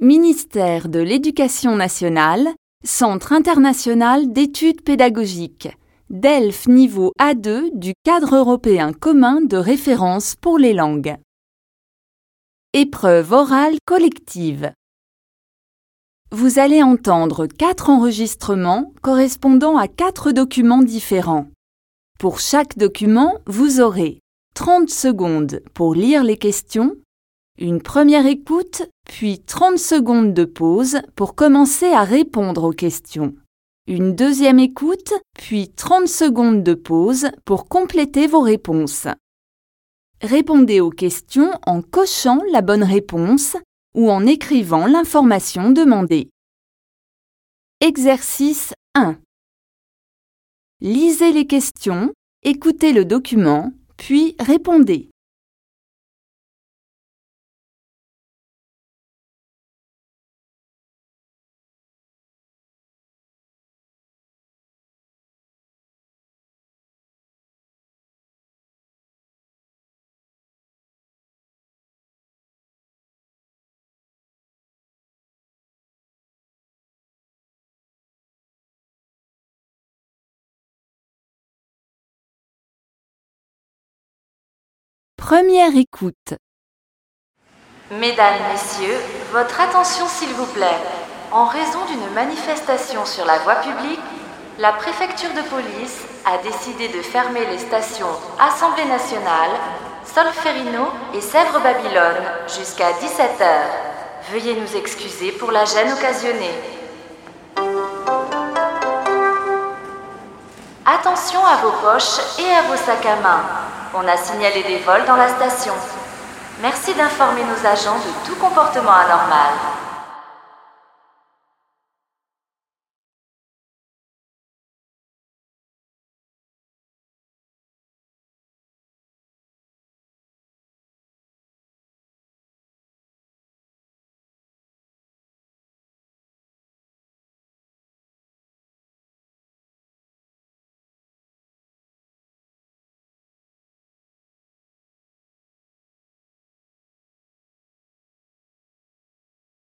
Ministère de l'Éducation nationale, Centre international d'études pédagogiques, DELF niveau A2 du cadre européen commun de référence pour les langues. Épreuve orale collective. Vous allez entendre quatre enregistrements correspondant à quatre documents différents. Pour chaque document, vous aurez 30 secondes pour lire les questions, une première écoute, puis 30 secondes de pause pour commencer à répondre aux questions. Une deuxième écoute, puis 30 secondes de pause pour compléter vos réponses. Répondez aux questions en cochant la bonne réponse ou en écrivant l'information demandée. Exercice 1. Lisez les questions, écoutez le document, puis répondez. Première écoute. Mesdames, Messieurs, votre attention s'il vous plaît. En raison d'une manifestation sur la voie publique, la préfecture de police a décidé de fermer les stations Assemblée nationale, Solferino et Sèvres-Babylone jusqu'à 17h. Veuillez nous excuser pour la gêne occasionnée. Attention à vos poches et à vos sacs à main. On a signalé des vols dans la station. Merci d'informer nos agents de tout comportement anormal.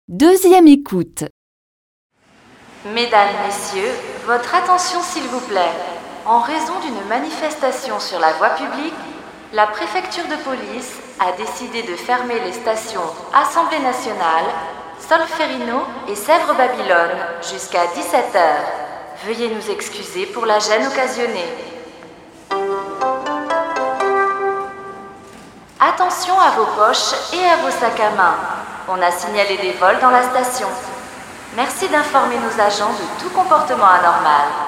Deuxième écoute. Mesdames, Messieurs, votre attention s'il vous plaît. En raison d'une manifestation sur la voie publique, la préfecture de police a décidé de fermer les stations Assemblée nationale, Solferino et Sèvres-Babylone jusqu'à 17h. Veuillez nous excuser pour la gêne occasionnée. Attention à vos poches et à vos sacs à main. On a signalé des vols dans la station. Merci d'informer nos agents de tout comportement anormal.